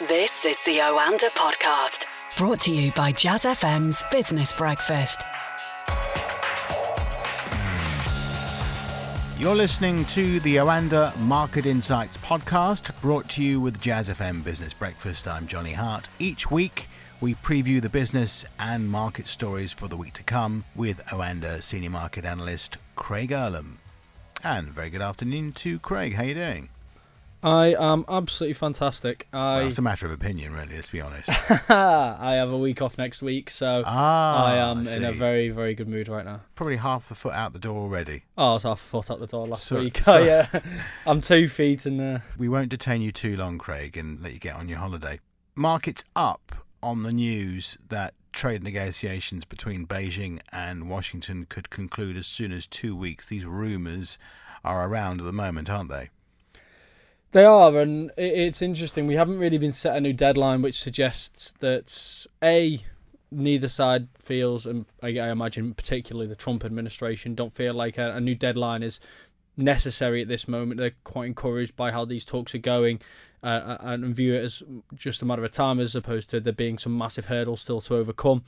This is the Oanda podcast, brought to you by Jazz FM's Business Breakfast. You're listening to the Oanda Market Insights podcast, brought to you with Jazz FM Business Breakfast. I'm Johnny Hart. Each week, we preview the business and market stories for the week to come with Oanda Senior Market Analyst Craig Erlam. And very good afternoon to Craig. How are you doing? I am absolutely fantastic. I Well, it's a matter of opinion, really. Let's be honest. I have a week off next week, so Ah, I am I in a very very good mood right now. Probably half a foot out the door already. Oh, I was half a foot out the door last So- week. so- I, uh, I'm two feet in there. We won't detain you too long, Craig, and let you get on your holiday. Markets up on the news that trade negotiations between Beijing and Washington could conclude as soon as two weeks. These rumours are around at the moment, aren't they? They are, and it's interesting. We haven't really been set a new deadline, which suggests that a neither side feels, and I, imagine particularly the Trump administration, don't feel like a, a new deadline is necessary at this moment. They're quite encouraged by how these talks are going. Uh, and view it as just a matter of time as opposed to there being some massive hurdles still to overcome.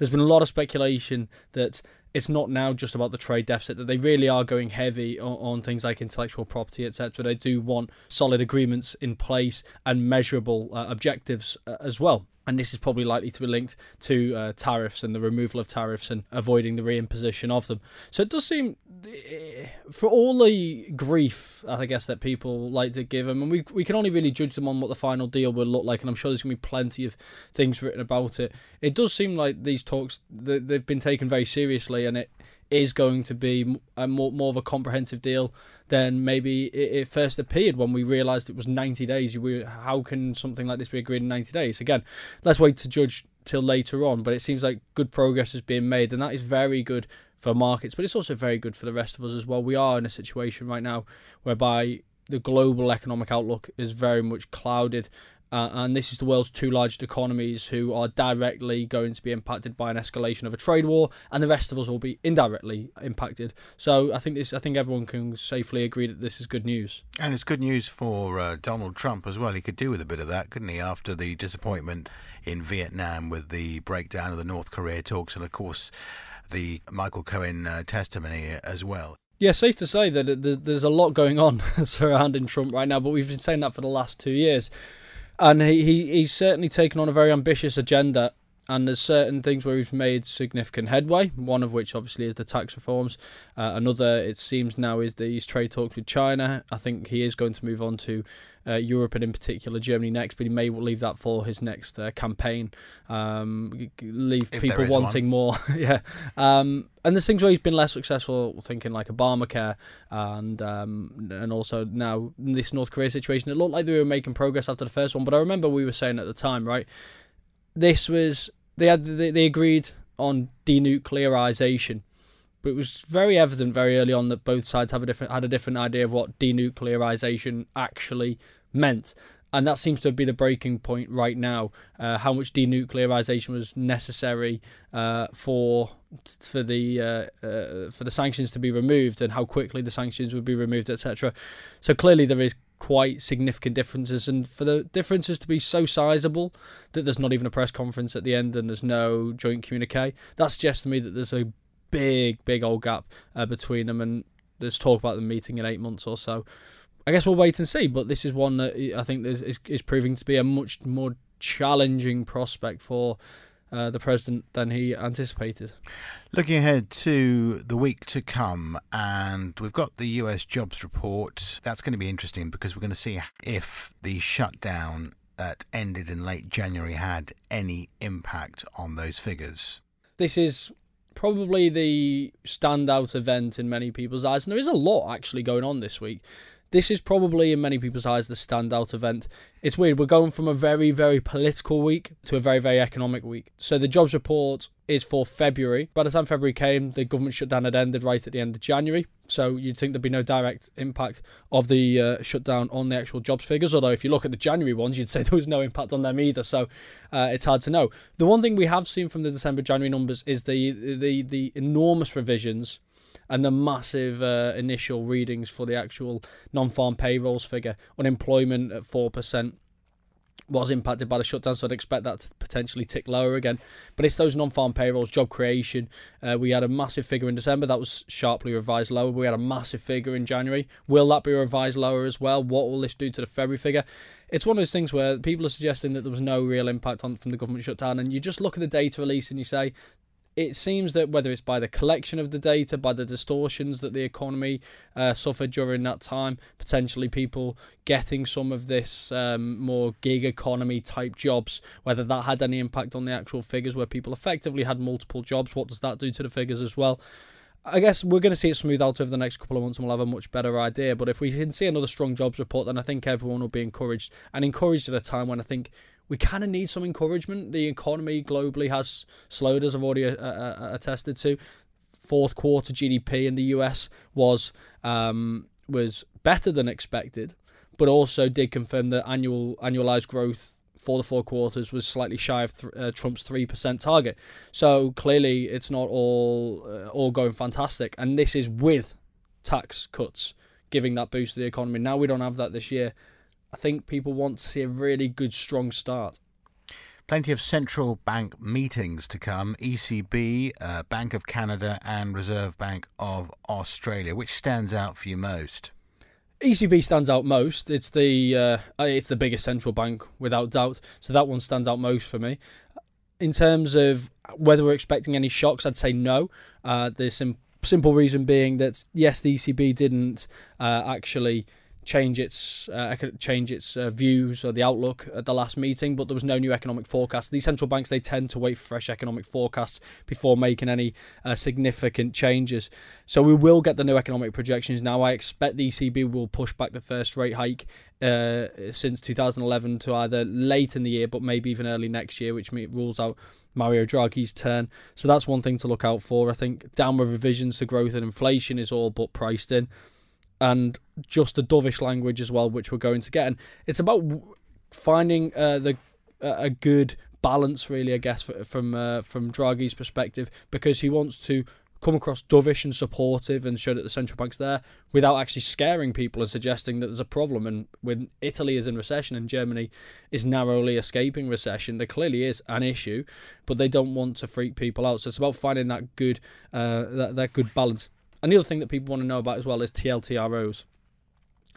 There's been a lot of speculation that it's not now just about the trade deficit, that they really are going heavy on, on things like intellectual property, etc. They do want solid agreements in place and measurable uh, objectives uh, as well. And this is probably likely to be linked to uh, tariffs and the removal of tariffs and avoiding the reimposition of them. So it does seem, for all the grief, I guess, that people like to give them, and we, we can only really judge them on what the final deal will look like, and I'm sure there's going to be plenty of things written about it. It does seem like these talks, they- they've been taken very seriously, and it is going to be a more, more of a comprehensive deal than maybe it, it first appeared when we realised it was 90 days. Were, how can something like this be agreed in 90 days? Again, let's wait to judge till later on, but it seems like good progress is being made, and that is very good for markets, but it's also very good for the rest of us as well. We are in a situation right now whereby the global economic outlook is very much clouded. Uh, and this is the world's two largest economies who are directly going to be impacted by an escalation of a trade war, and the rest of us will be indirectly impacted. So I think this, I think everyone can safely agree that this is good news. And it's good news for uh, Donald Trump as well. He could do with a bit of that, couldn't he, after the disappointment in Vietnam with the breakdown of the North Korea talks and, of course, the Michael Cohen uh, testimony as well. Yeah, safe to say that there's a lot going on surrounding Trump right now, but we've been saying that for the last two years. And he, he he's certainly taken on a very ambitious agenda. And there's certain things where we've made significant headway. One of which, obviously, is the tax reforms. Uh, another, it seems now, is these trade talks with China. I think he is going to move on to uh, Europe and, in particular, Germany next. But he may leave that for his next uh, campaign. Um, leave If people wanting more. yeah. Um, and there's things where he's been less successful, thinking like Obamacare and um, and also now this North Korea situation. It looked like they were making progress after the first one, but I remember we were saying at the time, right? This was they had they, they agreed on denuclearization, but it was very evident very early on that both sides have a different had a different idea of what denuclearization actually meant. And that seems to be the breaking point right now. Uh, how much denuclearization was necessary uh, for for the uh, uh, for the sanctions to be removed, and how quickly the sanctions would be removed, etc. So clearly there is quite significant differences, and for the differences to be so sizable that there's not even a press conference at the end and there's no joint communique, that suggests to me that there's a big, big old gap uh, between them, and there's talk about them meeting in eight months or so. I guess we'll wait and see, but this is one that I think is, is, is proving to be a much more challenging prospect for uh, the president than he anticipated. Looking ahead to the week to come, and we've got the US jobs report. That's going to be interesting because we're going to see if the shutdown that ended in late January had any impact on those figures. This is probably the standout event in many people's eyes, and there is a lot actually going on this week. This is probably, in many people's eyes, the standout event. It's weird. We're going from a very, very political week to a very, very economic week. So the jobs report is for February. By the time February came, the government shutdown had ended right at the end of January. So you'd think there'd be no direct impact of the uh, shutdown on the actual jobs figures. Although if you look at the January ones, you'd say there was no impact on them either. So uh, it's hard to know. The one thing we have seen from the December January numbers is the the the enormous revisions and the massive uh, initial readings for the actual non-farm payrolls figure, unemployment at four percent, was impacted by the shutdown, so I'd expect that to potentially tick lower again. But it's those non-farm payrolls, job creation. Uh, we had a massive figure in December that was sharply revised lower. We had a massive figure in January. Will that be revised lower as well? What will this do to the February figure? It's one of those things where people are suggesting that there was no real impact on from the government shutdown, and you just look at the data release and you say it seems that whether it's by the collection of the data, by the distortions that the economy uh, suffered during that time, potentially people getting some of this um, more gig economy type jobs, whether that had any impact on the actual figures where people effectively had multiple jobs, what does that do to the figures as well? I guess we're going to see it smooth out over the next couple of months and we'll have a much better idea. But if we can see another strong jobs report, then I think everyone will be encouraged and encouraged at a time when I think we kind of need some encouragement. The economy globally has slowed, as I've already uh, uh, uh attested to. Fourth quarter GDP in the US was um, was better than expected, but also did confirm that annual annualized growth for the four quarters was slightly shy of th- uh, Trump's three percent target. So clearly, it's not all uh, all going fantastic, and this is with tax cuts giving that boost to the economy. Now we don't have that this year. I think people want to see a really good, strong start. Plenty of central bank meetings to come ECB, uh, Bank of Canada, and Reserve Bank of Australia. Which stands out for you most? ECB stands out most. It's the uh, it's the biggest central bank without doubt. So that one stands out most for me. In terms of whether we're expecting any shocks, I'd say no. Uh, the sim- simple reason being that yes, the ECB didn't uh, actually change its uh, change its uh, views or the outlook at the last meeting, but there was no new economic forecast. These central banks they tend to wait for fresh economic forecasts before making any uh, significant changes. So we will get the new economic projections now. I expect the ECB will push back the first rate hike uh, since 2011 to either late in the year, but maybe even early next year, which rules out Mario Draghi's turn. So that's one thing to look out for. I think downward revisions to growth and inflation is all but priced in and just the dovish language as well, which we're going to get. And it's about finding uh, the uh, a good balance, really, I guess, from uh, from Draghi's perspective, because he wants to come across dovish and supportive and show that the central bank's there without actually scaring people and suggesting that there's a problem. And when Italy is in recession and Germany is narrowly escaping recession, there clearly is an issue, but they don't want to freak people out. So it's about finding that good uh, that, that good balance. And the other thing that people want to know about as well is TLTROs.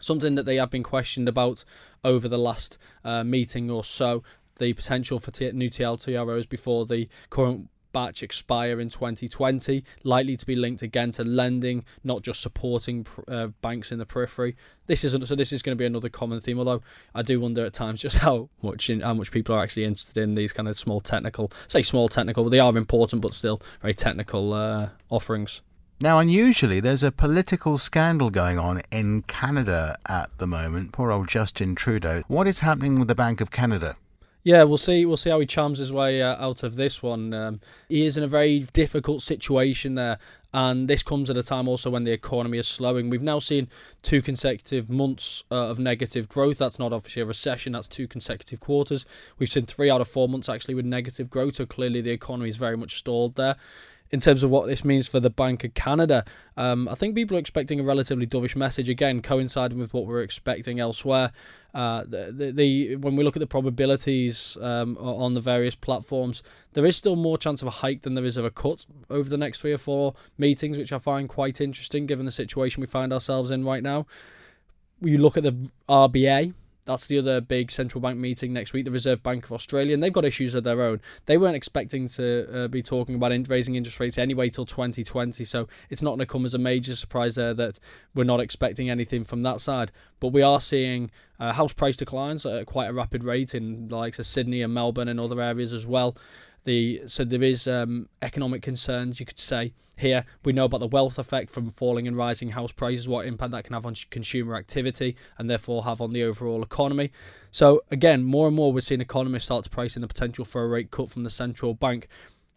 Something that they have been questioned about over the last uh, meeting or so. The potential for t- new TLTROs before the current batch expire in 2020, likely to be linked again to lending, not just supporting uh, banks in the periphery. This is so. This is going to be another common theme. Although I do wonder at times just how much in, how much people are actually interested in these kind of small technical, say small technical, but they are important, but still very technical uh, offerings. Now, unusually, there's a political scandal going on in Canada at the moment. Poor old Justin Trudeau. What is happening with the Bank of Canada? Yeah, we'll see. We'll see how he charms his way uh, out of this one. Um, he is in a very difficult situation there, and this comes at a time also when the economy is slowing. We've now seen two consecutive months uh, of negative growth. That's not obviously a recession. That's two consecutive quarters. We've seen three out of four months actually with negative growth. So clearly the economy is very much stalled there in terms of what this means for the Bank of Canada. Um, I think people are expecting a relatively dovish message again, coinciding with what we're expecting elsewhere. Uh, the, the, the, when we look at the probabilities um, on the various platforms, there is still more chance of a hike than there is of a cut over the next three or four meetings, which I find quite interesting given the situation we find ourselves in right now. You look at the RBA, that's the other big central bank meeting next week, the Reserve Bank of Australia, and they've got issues of their own. They weren't expecting to uh, be talking about in- raising interest rates anyway till 2020, so it's not going to come as a major surprise there that we're not expecting anything from that side. But we are seeing uh, house price declines at quite a rapid rate in the likes of Sydney and Melbourne and other areas as well. The so there is um, economic concerns, you could say. Here, we know about the wealth effect from falling and rising house prices, what impact that can have on consumer activity and therefore have on the overall economy. So, again, more and more we're seeing economists start to price in the potential for a rate cut from the central bank.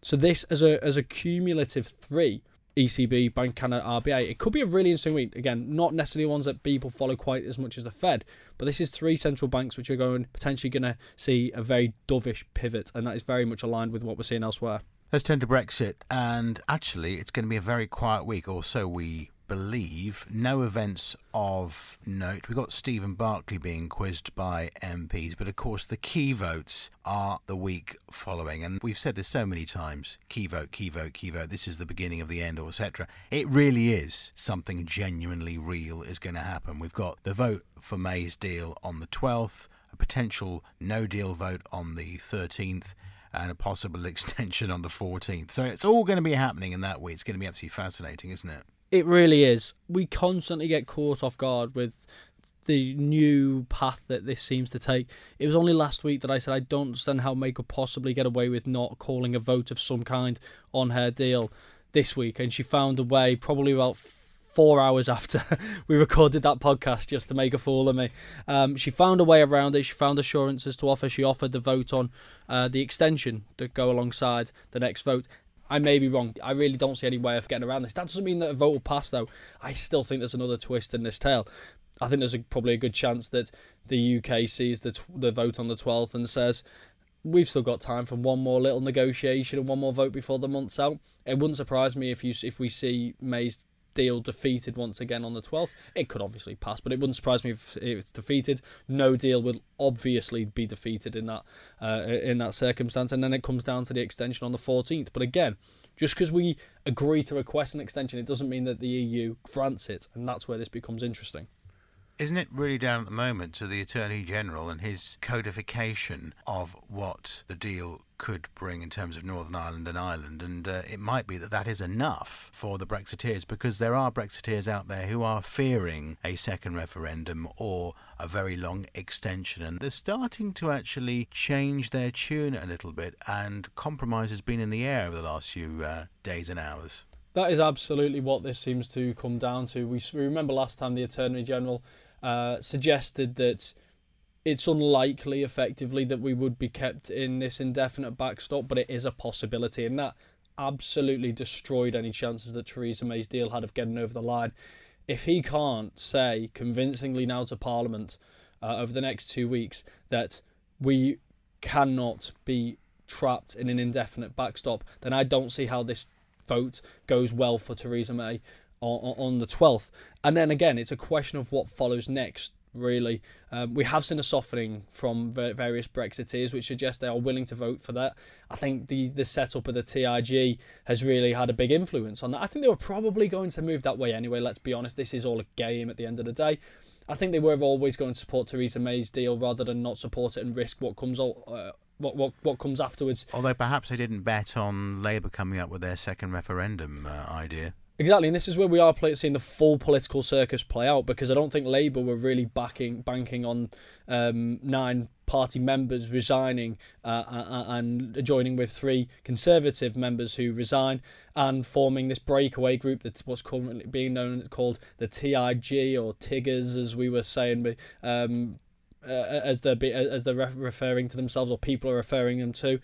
So, this as a, as a cumulative three ECB, Bank Canada, RBA. It could be a really interesting week. Again, not necessarily ones that people follow quite as much as the Fed, but this is three central banks which are going potentially going to see a very dovish pivot, and that is very much aligned with what we're seeing elsewhere. Let's turn to Brexit, and actually, it's going to be a very quiet week, or so we believe. No events of note. We've got Stephen Barclay being quizzed by MPs, but of course, the key votes are the week following. And we've said this so many times key vote, key vote, key vote. This is the beginning of the end, or etc. It really is something genuinely real is going to happen. We've got the vote for May's deal on the 12th, a potential no deal vote on the 13th and a possible extension on the 14th. So it's all going to be happening in that week. It's going to be absolutely fascinating, isn't it? It really is. We constantly get caught off guard with the new path that this seems to take. It was only last week that I said I don't understand how May could possibly get away with not calling a vote of some kind on her deal this week, and she found a way, probably about four hours after we recorded that podcast just to make a fool of me. Um, she found a way around it. She found assurances to offer. She offered the vote on uh, the extension to go alongside the next vote. I may be wrong. I really don't see any way of getting around this. That doesn't mean that a vote will pass, though. I still think there's another twist in this tale. I think there's a, probably a good chance that the UK sees the, the vote on the 12th and says, we've still got time for one more little negotiation and one more vote before the month's out. It wouldn't surprise me if you if we see May's deal defeated once again on the 12th. It could obviously pass, but it wouldn't surprise me if, it's defeated. No deal will obviously be defeated in that uh, in that circumstance, and then it comes down to the extension on the 14th. But again, just because we agree to request an extension, it doesn't mean that the EU grants it, and that's where this becomes interesting. Isn't it really down at the moment to the Attorney General and his codification of what the deal could bring in terms of Northern Ireland and Ireland? And uh, it might be that that is enough for the Brexiteers because there are Brexiteers out there who are fearing a second referendum or a very long extension. And they're starting to actually change their tune a little bit, and compromise has been in the air over the last few uh, days and hours. That is absolutely what this seems to come down to. We remember last time the Attorney General uh, suggested that it's unlikely, effectively, that we would be kept in this indefinite backstop, but it is a possibility, and that absolutely destroyed any chances that Theresa May's deal had of getting over the line. If he can't say convincingly now to Parliament uh, over the next two weeks that we cannot be trapped in an indefinite backstop, then I don't see how this vote goes well for Theresa May on, on the 12th. And then again, it's a question of what follows next really. Um, we have seen a softening from various Brexiteers, which suggests they are willing to vote for that. I think the, the setup of the TIG has really had a big influence on that. I think they were probably going to move that way anyway, let's be honest. This is all a game at the end of the day. I think they were always going to support Theresa May's deal rather than not support it and risk what comes uh, what, what what comes afterwards. Although perhaps they didn't bet on Labour coming up with their second referendum uh, idea. Exactly, and this is where we are seeing the full political circus play out because I don't think Labour were really backing banking on um, nine party members resigning uh, and joining with three Conservative members who resign and forming this breakaway group that's what's currently being known called the TIG or Tiggers, as we were saying. Um, uh, as they're as they're referring to themselves or people are referring them to.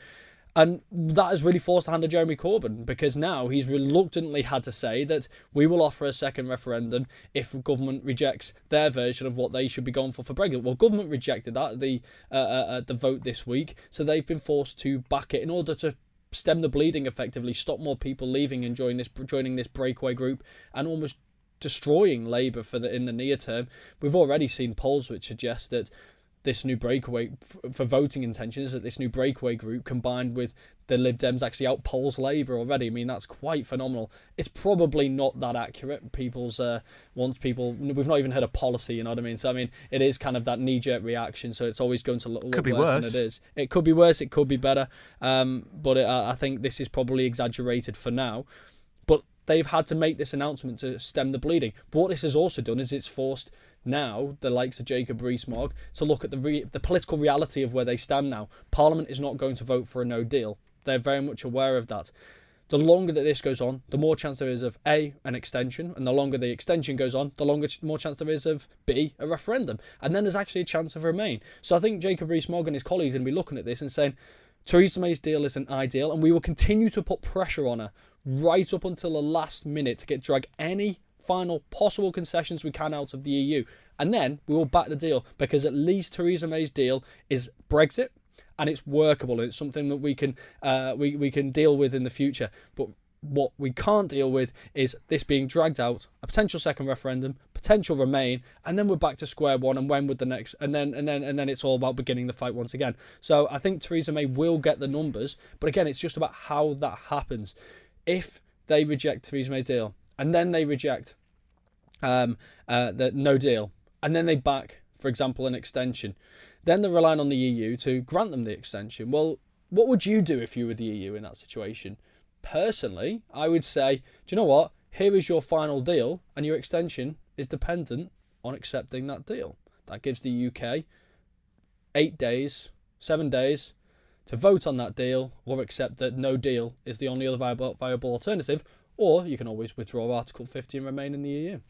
And that has really forced the hand of Jeremy Corbyn because now he's reluctantly had to say that we will offer a second referendum if government rejects their version of what they should be going for for Brexit. Well, government rejected that the uh, uh, the vote this week, so they've been forced to back it in order to stem the bleeding effectively, stop more people leaving and joining this joining this breakaway group, and almost destroying Labour for the in the near term. We've already seen polls which suggest that this new breakaway for voting intentions that this new breakaway group combined with the Lib Dems actually outpolls Labour already. I mean that's quite phenomenal. It's probably not that accurate. People's uh, once people we've not even heard a policy. You know what I mean? So I mean it is kind of that knee jerk reaction. So it's always going to look, look worse, worse, than it is. It could be worse. It could be better. Um, but it, I think this is probably exaggerated for now. But they've had to make this announcement to stem the bleeding. But what this has also done is it's forced now the likes of Jacob Rees-Mogg to look at the re- the political reality of where they stand now. Parliament is not going to vote for a no deal. They're very much aware of that. The longer that this goes on, the more chance there is of A, an extension, and the longer the extension goes on, the longer more chance there is of B, a referendum. And then there's actually a chance of Remain. So I think Jacob Rees-Mogg and his colleagues are going to be looking at this and saying, Theresa May's deal isn't ideal, and we will continue to put pressure on her right up until the last minute to get drag any final possible concessions we can out of the EU. And then we will back the deal because at least Theresa May's deal is Brexit and it's workable and it's something that we can uh, we, we can deal with in the future. But what we can't deal with is this being dragged out, a potential second referendum, potential remain, and then we're back to square one. And when would the next? And then and then and then it's all about beginning the fight once again. So I think Theresa May will get the numbers, but again, it's just about how that happens. If they reject Theresa May's deal, and then they reject um, uh, the no deal, and then they back, for example, an extension, then they're relying on the EU to grant them the extension. Well, what would you do if you were the EU in that situation? Personally, I would say, do you know what? Here is your final deal, and your extension is dependent on accepting that deal. That gives the UK eight days, seven days to vote on that deal or accept that no deal is the only other viable, viable alternative, or you can always withdraw Article 50 and remain in the EU.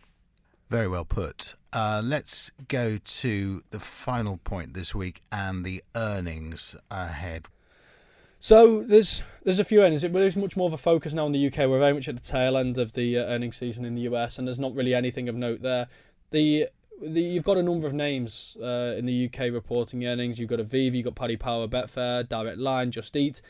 Very well put. Uh, let's go to the final point this week and the earnings ahead. So there's there's a few earnings. There's much more of a focus now on the UK. We're very much at the tail end of the uh, earnings season in the US, and there's not really anything of note there. The, the you've got a number of names uh, in the UK reporting earnings. You've got Aviva, you've got Paddy Power, Betfair, Direct Line, Just Eat.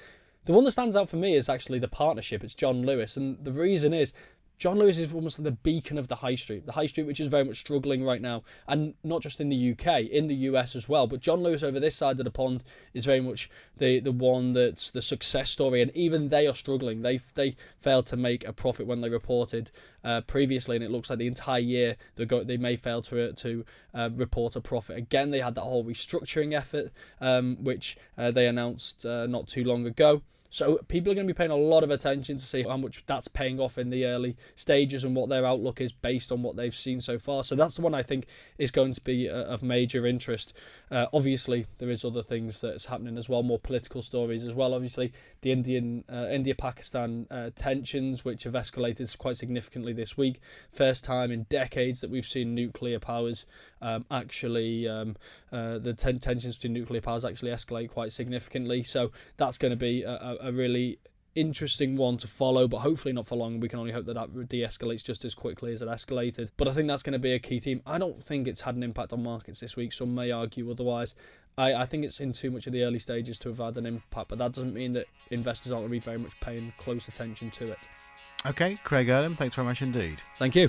The one that stands out for me is actually the partnership. It's John Lewis, and the reason is John Lewis is almost like the beacon of the high street, the high street which is very much struggling right now, and not just in the UK, in the US as well. But John Lewis over this side of the pond is very much the the one that's the success story, and even they are struggling. They they failed to make a profit when they reported uh, previously, and it looks like the entire year they go they may fail to to uh, report a profit again. They had that whole restructuring effort, um, which uh, they announced uh, not too long ago. So people are going to be paying a lot of attention to see how much that's paying off in the early stages and what their outlook is based on what they've seen so far. So that's the one I think is going to be uh, of major interest. Uh, obviously, there is other things that's happening as well, more political stories as well. Obviously, the Indian uh, India-Pakistan uh, tensions, which have escalated quite significantly this week. First time in decades that we've seen nuclear powers um, actually um, uh, the ten- tensions between nuclear powers actually escalate quite significantly. So that's going to be a, a really interesting one to follow, but hopefully not for long. We can only hope that that de escalates just as quickly as it escalated. But I think that's going to be a key theme. I don't think it's had an impact on markets this week. Some may argue otherwise. I, I think it's in too much of the early stages to have had an impact, but that doesn't mean that investors aren't going to be very much paying close attention to it. Okay, Craig Erlam, thanks very much indeed. Thank you.